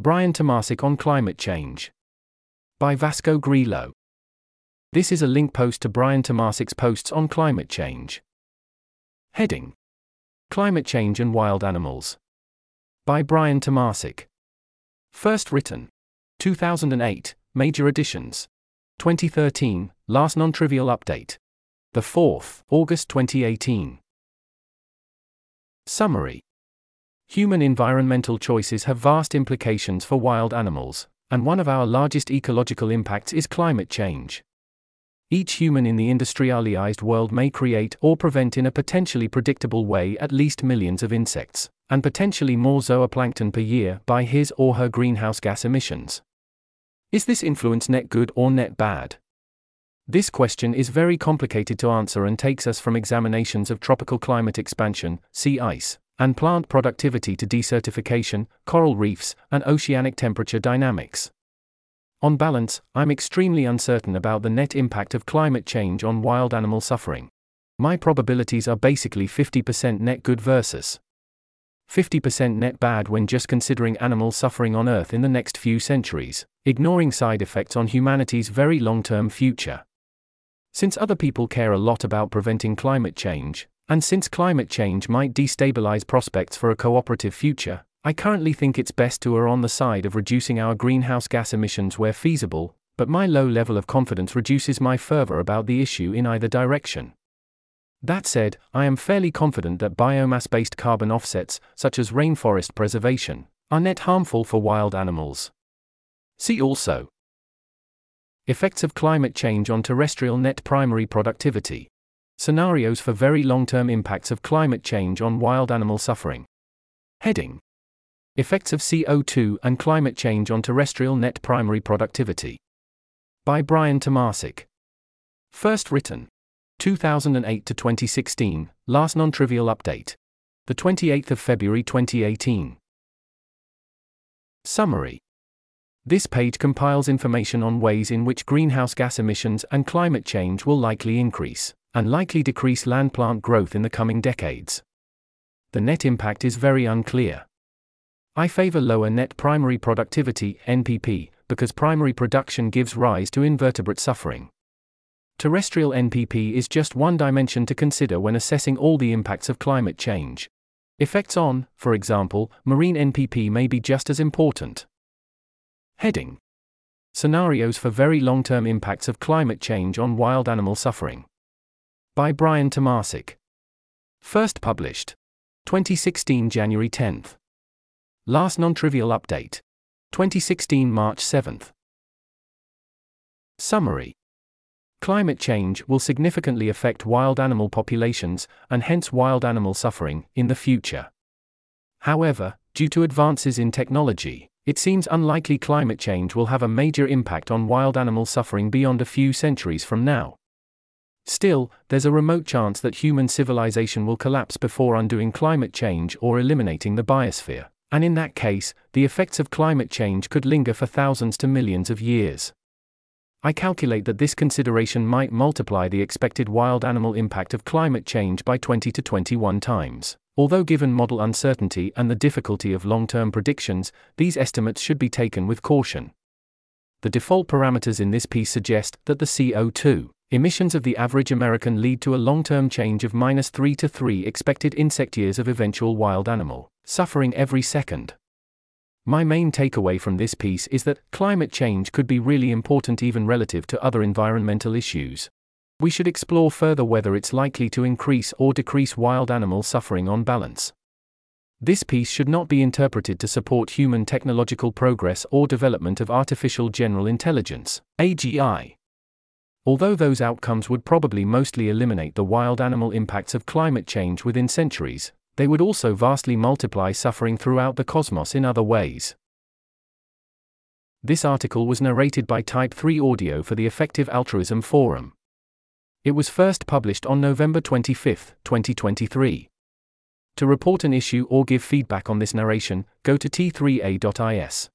Brian Tomasik on Climate Change. By Vasco Grilo. This is a link post to Brian Tomasik's posts on climate change. Heading Climate Change and Wild Animals. By Brian Tomasik. First written 2008, Major Editions. 2013, Last Non Trivial Update. The 4th, August 2018. Summary Human environmental choices have vast implications for wild animals, and one of our largest ecological impacts is climate change. Each human in the industrialized world may create or prevent in a potentially predictable way at least millions of insects, and potentially more zooplankton per year by his or her greenhouse gas emissions. Is this influence net good or net bad? This question is very complicated to answer and takes us from examinations of tropical climate expansion, sea ice, and plant productivity to desertification, coral reefs, and oceanic temperature dynamics. On balance, I'm extremely uncertain about the net impact of climate change on wild animal suffering. My probabilities are basically 50% net good versus 50% net bad when just considering animal suffering on Earth in the next few centuries, ignoring side effects on humanity's very long term future. Since other people care a lot about preventing climate change, and since climate change might destabilize prospects for a cooperative future, I currently think it's best to err on the side of reducing our greenhouse gas emissions where feasible, but my low level of confidence reduces my fervor about the issue in either direction. That said, I am fairly confident that biomass based carbon offsets, such as rainforest preservation, are net harmful for wild animals. See also Effects of climate change on terrestrial net primary productivity. Scenarios for very long term impacts of climate change on wild animal suffering. Heading Effects of CO2 and climate change on terrestrial net primary productivity. By Brian Tomasik. First written 2008 to 2016, last non trivial update. The 28th of February 2018. Summary This page compiles information on ways in which greenhouse gas emissions and climate change will likely increase and likely decrease land plant growth in the coming decades. The net impact is very unclear. I favor lower net primary productivity NPP because primary production gives rise to invertebrate suffering. Terrestrial NPP is just one dimension to consider when assessing all the impacts of climate change. Effects on, for example, marine NPP may be just as important. Heading Scenarios for very long term impacts of climate change on wild animal suffering by Brian Tomasik. First published 2016 January 10th. Last non-trivial update 2016 March 7th. Summary Climate change will significantly affect wild animal populations, and hence wild animal suffering, in the future. However, due to advances in technology, it seems unlikely climate change will have a major impact on wild animal suffering beyond a few centuries from now. Still, there's a remote chance that human civilization will collapse before undoing climate change or eliminating the biosphere, and in that case, the effects of climate change could linger for thousands to millions of years. I calculate that this consideration might multiply the expected wild animal impact of climate change by 20 to 21 times. Although given model uncertainty and the difficulty of long term predictions, these estimates should be taken with caution. The default parameters in this piece suggest that the CO2 Emissions of the average American lead to a long term change of minus 3 to 3 expected insect years of eventual wild animal suffering every second. My main takeaway from this piece is that climate change could be really important even relative to other environmental issues. We should explore further whether it's likely to increase or decrease wild animal suffering on balance. This piece should not be interpreted to support human technological progress or development of artificial general intelligence, AGI. Although those outcomes would probably mostly eliminate the wild animal impacts of climate change within centuries, they would also vastly multiply suffering throughout the cosmos in other ways. This article was narrated by Type 3 Audio for the Effective Altruism Forum. It was first published on November 25, 2023. To report an issue or give feedback on this narration, go to t3a.is.